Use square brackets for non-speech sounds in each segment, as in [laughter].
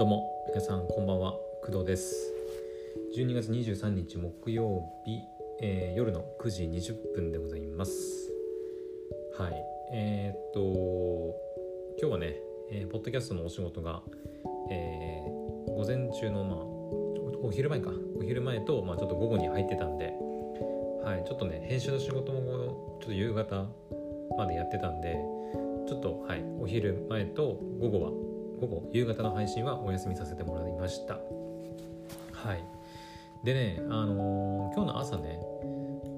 どうも皆さんこんばんは。工藤です。12月23日木曜日、えー、夜の9時20分でございます。はい。えー、っと今日はね、えー、ポッドキャストのお仕事が、えー、午前中のまあお昼前か。お昼前と、まあ、ちょっと午後に入ってたんではい。ちょっとね編集の仕事もちょっと夕方までやってたんでちょっとはい。お昼前と午後は午後夕方の配信はお休みさせてもらいました。はい。でねあのー、今日の朝ね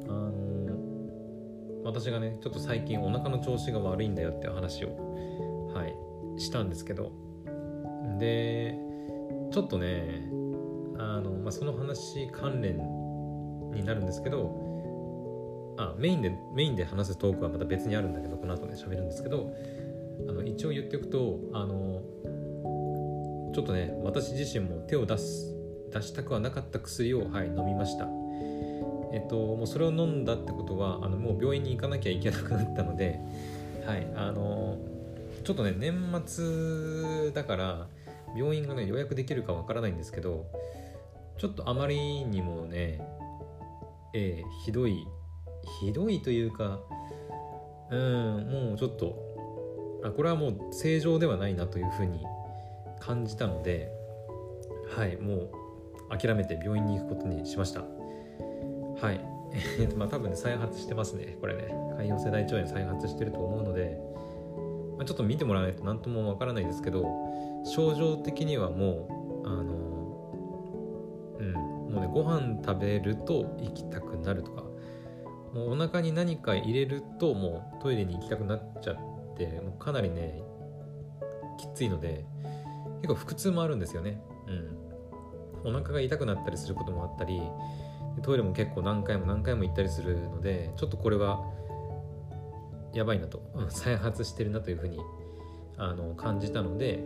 あのー、私がねちょっと最近お腹の調子が悪いんだよっていう話をはいしたんですけどでちょっとねあの、まあ、その話関連になるんですけどあメインでメインで話すトークはまた別にあるんだけどこの後ね喋るんですけどあの一応言っておくとあのちょっとね私自身も手を出す出したくはなかった薬を、はい、飲みました。えっともうそれを飲んだってことはあのもう病院に行かなきゃいけなくなったのではいあのちょっとね年末だから病院がね予約できるかわからないんですけどちょっとあまりにもねえー、ひどいひどいというかうんもうちょっとあこれはもう正常ではないなというふうに感じたのではいもう諦めて病院に行くことにしました。はい。えっとまあ多分ね再発してますね。これね。潰瘍性大腸炎再発してると思うので、まあ、ちょっと見てもらわないと何ともわからないですけど症状的にはもうあのうんもうねご飯食べると行きたくなるとかもうお腹に何か入れるともうトイレに行きたくなっちゃってもうかなりねきついので結構腹痛もあるんですよね。うん。お腹が痛くなったりすることもあったりトイレも結構何回も何回も行ったりするのでちょっとこれはやばいなと、うん、再発してるなというふうにあの感じたので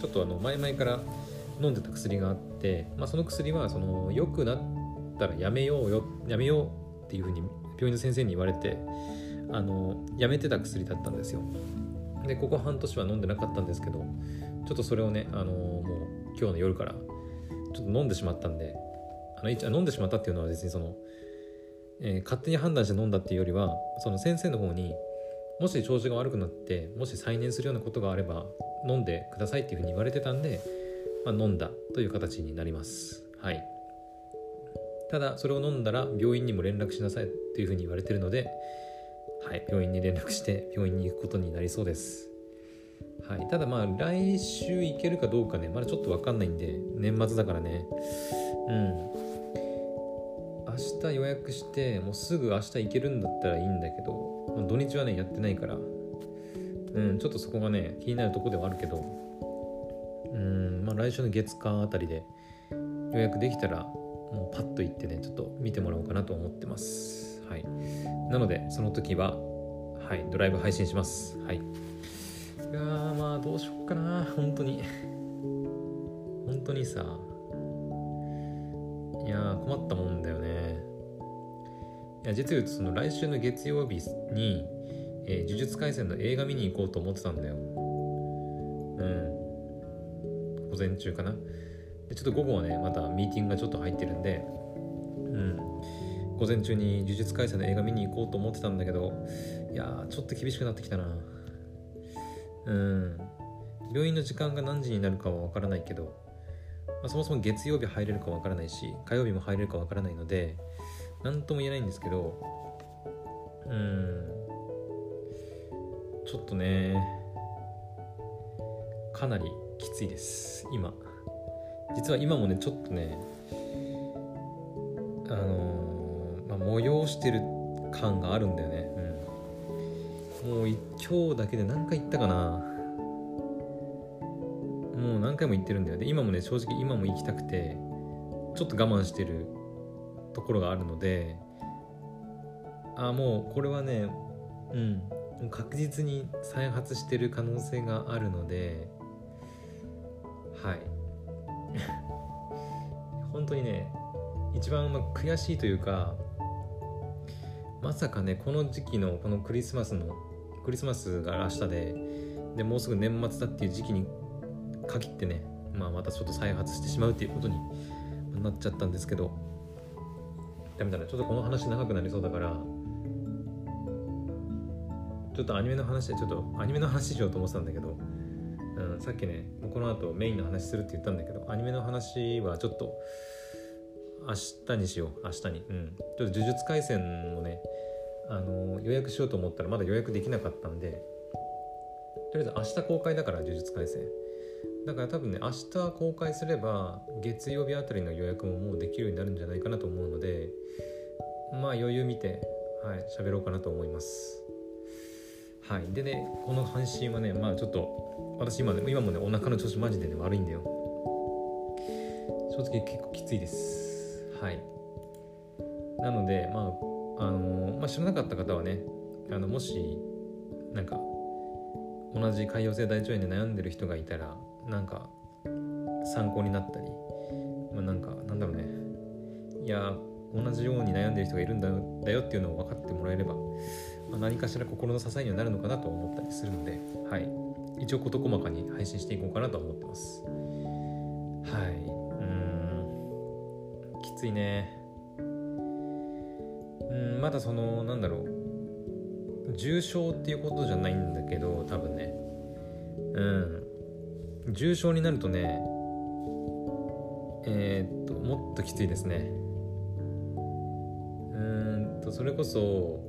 ちょっとあの前々から飲んでた薬があって、まあ、その薬はその良くなったらやめようよやめようっていうふうに病院の先生に言われてあのやめてた薬だったんですよ。でここ半年は飲んでなかったんですけどちょっとそれをね、あの、もう今日の夜からちょっと飲んでしまったんであの飲んでしまったっていうのは別にその、えー、勝手に判断して飲んだっていうよりはその先生の方にもし調子が悪くなってもし再燃するようなことがあれば飲んでくださいっていうふうに言われてたんで、まあ、飲んだという形になります。はい。ただそれを飲んだら病院にも連絡しなさいっていうふうに言われてるのではい病院に連絡して病院に行くことになりそうです。はい、ただまあ来週行けるかどうかねまだちょっと分かんないんで年末だからね。うん。明日予約してもうすぐ明日行けるんだったらいいんだけど、まあ、土日はねやってないから。うんちょっとそこがね気になるとこではあるけど。うんまあ来週の月間あたりで予約できたらもうパッと行ってねちょっと見てもらおうかなと思ってます。はい。なのでその時ははいドライブ配信します。はい。いやまあどうしよっかな。本当に。本当にさ。いや困ったもんだよね。いや実はその来週の月曜日に、えー、呪術廻戦の映画見に行こうと思ってたんだよ。うん。午前中かな。でちょっと午後はねまたミーティングがちょっと入ってるんで午前中に呪術廻戦の映画見に行こうと思ってたんだけどいやちょっと厳しくなってきたな。うん。病院の時間が何時になるかは分からないけど、まあ、そもそも月曜日入れるか分からないし火曜日も入れるか分からないので何とも言えないんですけどうん。ちょっとねかなりきついです。今。実は今もねちょっとねあの、まあ、催してる感があるんだよね、もう今日だけで何回行ったかな。もう何回も行ってるんだよ。ね今もね正直今も行きたくてちょっと我慢してるところがあるのでああもうこれはねうん。確実に再発してる可能性があるのではい。[laughs] 本当にね一番ま悔しいというかまさかねこの時期のこのクリスマスのクリスマスが明日ででもうすぐ年末だっていう時期に限ってねまあ、またちょっと再発してしまうっていうことになっちゃったんですけどダメだなちょっとこの話長くなりそうだからちょっとアニメの話でちょっとアニメの話しようと思ってたんだけど、うん、さっきねこの後メインの話するって言ったんだけどアニメの話はちょっと明日にしよう。明日に。うん。ちょっと呪術廻戦をねあの予約しようと思ったらまだ予約できなかったんでとりあえず明日公開だから呪術廻戦。だから多分ね明日公開すれば月曜日あたりの予約ももうできるようになるんじゃないかなと思うのでまあ余裕見てはい喋ろうかなと思います。はい。でねこの配信はねまあちょっと私今ね今もねお腹の調子マジでね悪いんだよ。正直結構きついです。はい。なのでまああのまあ、知らなかった方はねあのもしなんか同じ潰瘍性大腸炎で悩んでる人がいたらなんか参考になったり、まあ、なんかなんだろうね。いや同じように悩んでる人がいるんだよっていうのを分かってもらえれば、まあ、何かしら心の支えにはなるのかなと思ったりするので、はい、一応事細かに配信していこうかなと思ってます。はい。ついね。うんまだそのなんだろう。重症っていうことじゃないんだけど多分ね。うん。重症になるとねえー、っともっときついですね。うんとそれこそ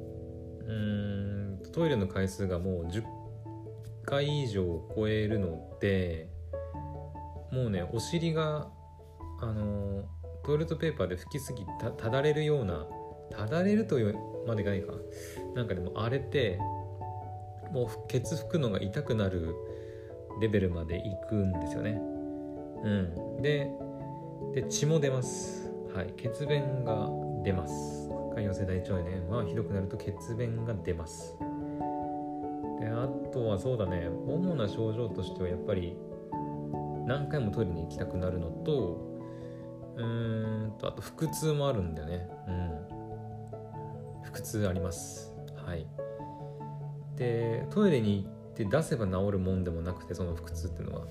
うんトイレの回数がもう10回以上超えるのでもうねお尻があのトイレットペーパーで拭きすぎたただれるようなただれるというまでがいいかなんかでも荒れてもうケツ拭くのが痛くなるレベルまで行くんですよね。うん、でで血も出ます。はい、血便が出ます。潰瘍性大腸炎はひどくなると血便が出ます。であとはそうだね主な症状としてはやっぱり何回もトイレに行きたくなるのとうんとあと腹痛もあるんだよね。うん、腹痛あります。はい。でトイレに行っって出せば治るもんでもなくてその腹痛っていうのは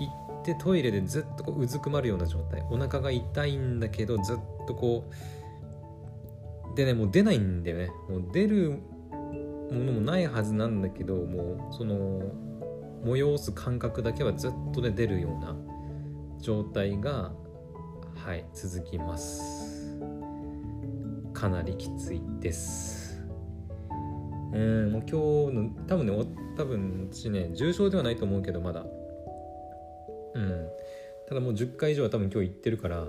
行ってトイレでずっとこううずくまるような状態お腹が痛いんだけどずっとこうでねもう出ないんだよねもう出るものもないはずなんだけどもうその催す感覚だけはずっとね出るような状態がはい続きます。かなりきついです。うんもう今日の多分ね多分私ね重症ではないと思うけどまだ。うん。ただもう10回以上は多分今日行ってるから。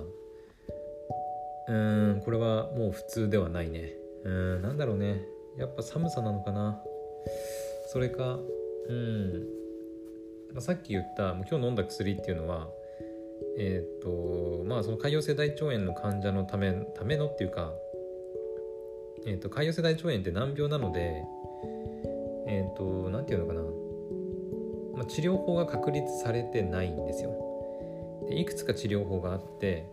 うんこれはもう普通ではないね。うんなんだろうね。やっぱ寒さなのかな。それかうん、まあ、さっき言った今日飲んだ薬っていうのはえっ、ー、とまあその潰瘍性大腸炎の患者のためためのっていうかえーと、潰瘍性大腸炎って難病なのでえっ、ー、と何て言うのかな、まあ、治療法が確立されてないんですよ。でいくつか治療法があって、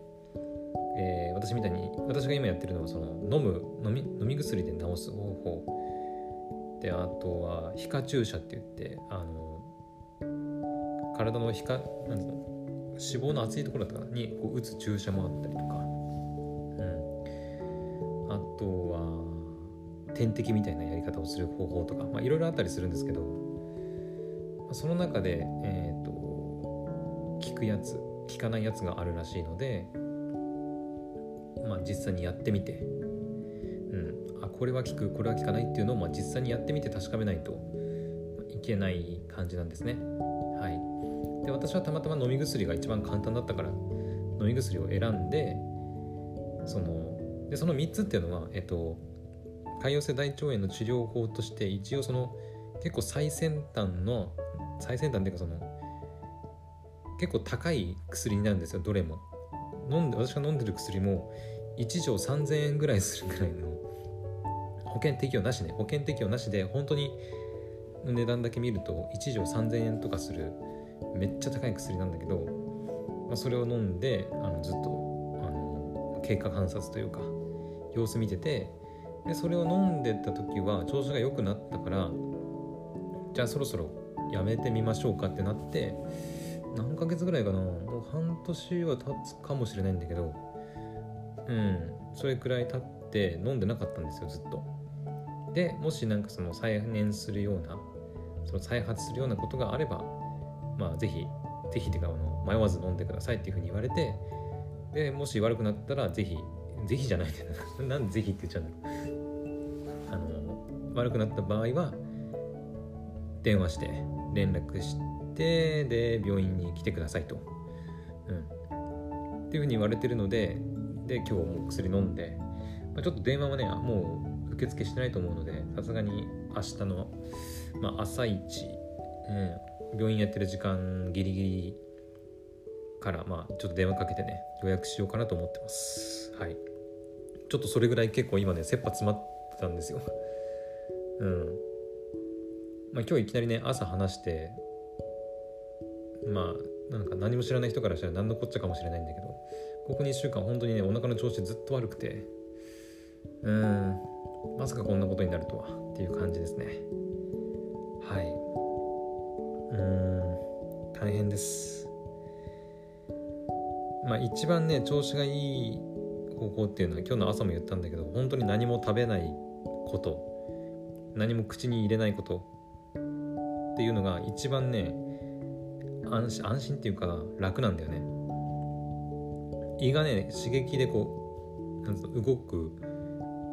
えー、私みたいに私が今やってるのはその飲む飲み飲み薬で治す方法。であとは皮下注射って言ってあの体の皮下なんうの？脂肪の厚いところだったかな？にこう打つ注射もあったりとか。あとは点滴みたいなやり方をする方法とかいろいろあったりするんですけど、まあ、その中で、えーと、効くやつ効かないやつがあるらしいので、まあ、実際にやってみて、うん、あこれは効くこれは効かないっていうのを、まあ、実際にやってみて確かめないといけない感じなんですね。で私はたまたま飲み薬が一番簡単だったから飲み薬を選んでそのでその3つっていうのは、えっと、潰瘍性大腸炎の治療法として一応その結構最先端の最先端っていうかその結構高い薬になるんですよどれも。飲んで私が飲んでる薬も1錠3000円ぐらいするぐらいの保険適用なしね保険適用なしで本当に値段だけ見ると1錠3000円とかするめっちゃ高い薬なんだけど、まあ、それを飲んであのずっとあの経過観察というか様子見ててでそれを飲んでた時は調子が良くなったからじゃあそろそろやめてみましょうかってなって何ヶ月ぐらいかなもう半年は経つかもしれないんだけどうんそれくらい経って飲んでなかったんですよずっと。でもし何かその再燃するようなその再発するようなことがあればまあぜひぜひっていうかあの迷わず飲んでくださいっていうふうに言われてでもし悪くなったらぜひぜひじゃない。んだよななんでぜひって言っちゃうんだ。ろうあの悪くなった場合は電話して連絡してで病院に来てくださいと、うん、っていうふうに言われてるのでで今日も薬飲んで、まあ、ちょっと電話はねもう受付してないと思うのでさすがに明日の、まあ、朝一、うん、病院やってる時間ギリギリからまあちょっと電話かけてね予約しようかなと思ってます。はい。ちょっとそれぐらい結構今ね切羽詰まってたんですよ。[laughs] うん。まあ今日いきなりね朝話してまあなんか何も知らない人からしたら何のこっちゃかもしれないんだけどここ2週間本当にねお腹の調子ずっと悪くてうん。まさかこんなことになるとはっていう感じですね。はい。うん。大変です。まあ一番ね調子がいい方法っていうのは今日の朝も言ったんだけど本当に何も食べないこと何も口に入れないことっていうのが一番ね安心安心っていうか楽なんだよね。胃がね刺激でこうなん動く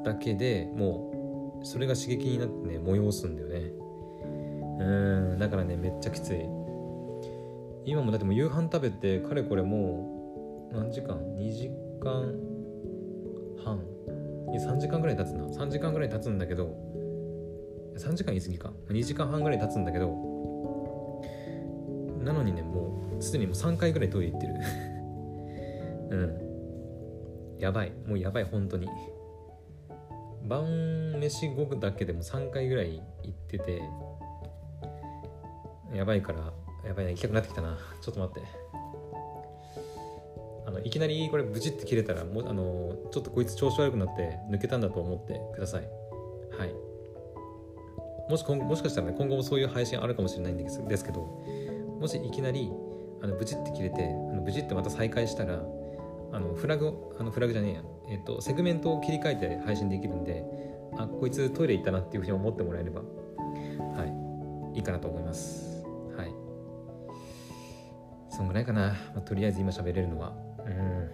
だけでもうそれが刺激になってね催すんだよね。うんだからねめっちゃきつい。今もだってもう夕飯食べてかれこれもう何時間？2時間半。3時間ぐらい経つな。3時間ぐらい経つんだけど3時間言い過ぎか。2時間半ぐらい経つんだけどなのにねもうすでにもう3回ぐらいトイレ行ってる。[laughs] うん。やばい。もうやばい本当に。晩飯後だけでも3回ぐらい行っててやばいからやばいな行きたくなってきたな。ちょっと待って。あのいきなりこれブチって切れたらもうあのちょっとこいつ調子悪くなって抜けたんだと思ってください。はい。もしもしかしたらね今後もそういう配信あるかもしれないんですですけどもしいきなりあのブチって切れてあのブチってまた再開したらあのフラグあのフラグじゃねえや、えっと、セグメントを切り替えて配信できるんであこいつトイレ行ったなっていうふうに思ってもらえればはい。いいかなと思います。そんぐらいかな、まあ、とりあえず今喋れるのは。うん。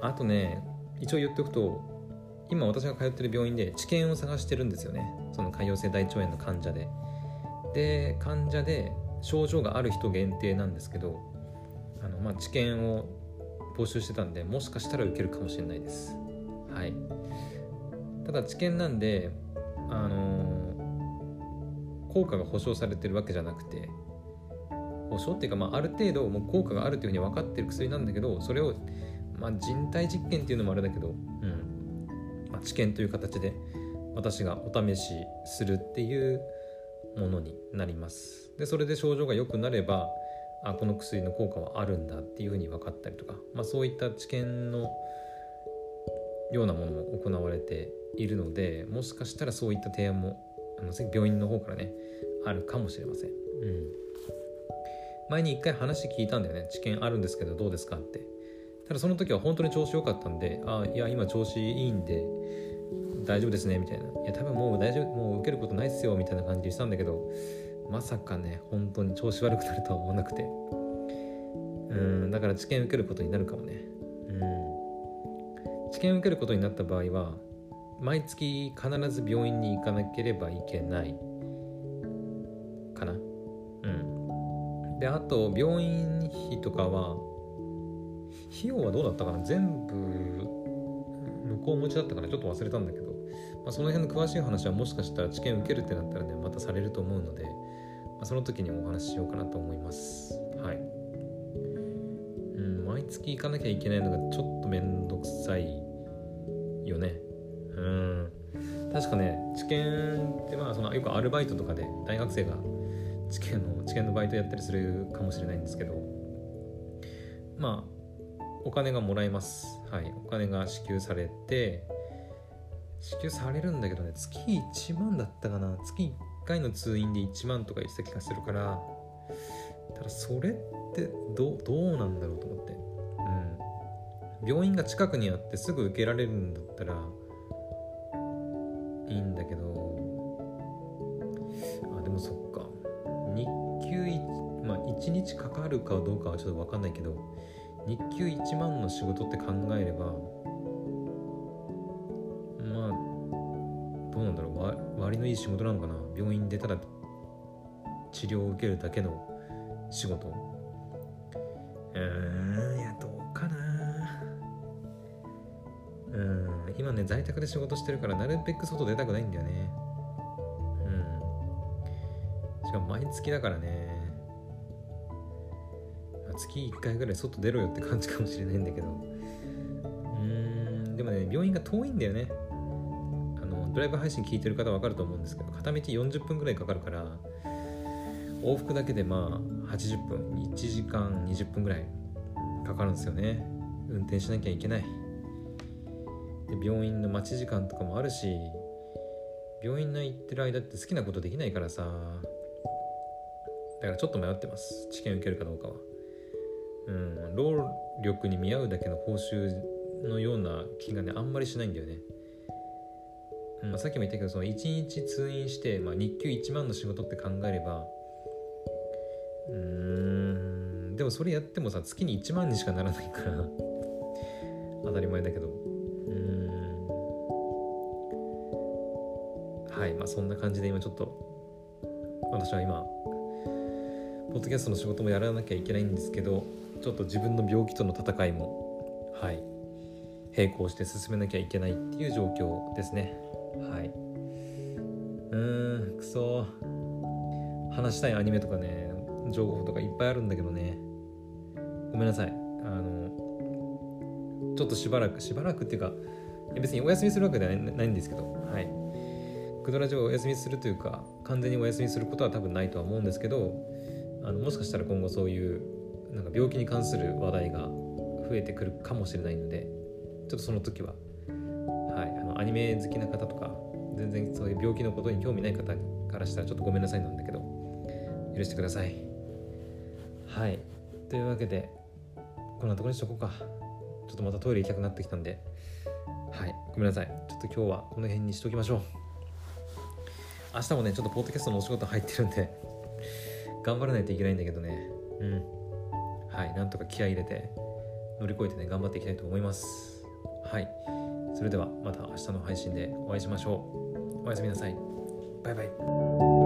あとね一応言っておくと今私が通ってる病院で治験を探してるんですよね。その潰瘍性大腸炎の患者で。で患者で症状がある人限定なんですけどあの、まあ、知見を募集してたんでもしかしたら受けるかもしれないです。はい。ただ知見なんであのー、効果が保証されてるわけじゃなくて保証っていうか、まあ、ある程度もう効果があるというふうに分かってる薬なんだけどそれを、まあ、人体実験っていうのもあれだけど、うん。まあ、治験という形で私がお試しするっていうものになります。でそれで症状が良くなればあこの薬の効果はあるんだっていうふうに分かったりとか、まあ、そういった知見のようなものも行われているのでもしかしたらそういった提案もあの病院の方からねあるかもしれません、うん、前に一回話聞いたんだよね。知見あるんですけどどうですかって。ただその時は本当に調子良かったんであいや今調子いいんで大丈夫ですねみたいな。いや多分もう大丈夫もう受けることないっすよみたいな感じでしたんだけどまさかね本当に調子悪くなるとは思わなくて。うんだから治験受けることになるかもね。うん。治験受けることになった場合は毎月必ず病院に行かなければいけない。かな。であと病院費とかは費用はどうだったかな？全部向こう持ちだったからちょっと忘れたんだけど、まあ、その辺の詳しい話はもしかしたら治験受けるってなったらねまたされると思うのでまあ、その時にもお話ししようかなと思います。はい。うん、毎月行かなきゃいけないのがちょっとめんどくさいよね。うん。確かね、治験ってまあそのよくアルバイトとかで大学生が治験の治験のバイトやったりするかもしれないんですけど、まあお金がもらえます。はい、お金が支給されて、支給されるんだけどね、月1万だったかな。月1回の通院で1万とか言ってた気がするからただそれってどどうなんだろうと思って。うん。病院が近くにあってすぐ受けられるんだったらいいんだけど。あでもそっか。1日かかるかどうかはちょっと分かんないけど日給1万の仕事って考えればまあどうなんだろう。割のいい仕事なのかな。病院でただ治療を受けるだけの仕事。うーんいやどうかな。うん今ね在宅で仕事してるからなるべく外出たくないんだよね。うん。しかも毎月だからね。月1回ぐらい外出ろよって感じかもしれないんだけど。うーんでもね病院が遠いんだよね。あのドライブ配信聞いてる方わかると思うんですけど片道40分ぐらいかかるから往復だけでまあ80分1時間20分ぐらいかかるんですよね。運転しなきゃいけない。で病院の待ち時間とかもあるし病院の行ってる間って好きなことできないからさだからちょっと迷ってます。治験受けるかどうかは。うん労力に見合うだけの報酬のような気がねあんまりしないんだよね、まあ、さっきも言ったけどその1日通院して、まあ、日給1万の仕事って考えればうーんでもそれやってもさ月に1万にしかならないから [laughs] 当たり前だけど。うん。はいまあそんな感じで今ちょっと私は今ポッドキャストの仕事もやらなきゃいけないんですけどちょっと自分の病気との戦いもはい並行して進めなきゃいけないっていう状況ですね。はい。うーんくそ。話したいアニメとかね情報とかいっぱいあるんだけどね。ごめんなさい。あのちょっとしばらくしばらくっていうか別にお休みするわけではないんですけど。はい。クドラジオお休みするというか完全にお休みすることは多分ないとは思うんですけどあのもしかしたら今後そういうなんか病気に関する話題が増えてくるかもしれないのでちょっとその時は、はい、あのアニメ好きな方とか全然そういう病気のことに興味ない方からしたらちょっとごめんなさいなんだけど許してください。はい。というわけでこんなところにしとこうか。ちょっとまたトイレ行きたくなってきたんではい。ごめんなさい。ちょっと今日はこの辺にしときましょう。明日もねちょっとポッドキャストのお仕事入ってるんで頑張らないといけないんだけどね。うん。はいなんとか気合い入れて乗り越えてね頑張っていきたいと思います。はい。それではまた明日の配信でお会いしましょう。おやすみなさい。バイバイ。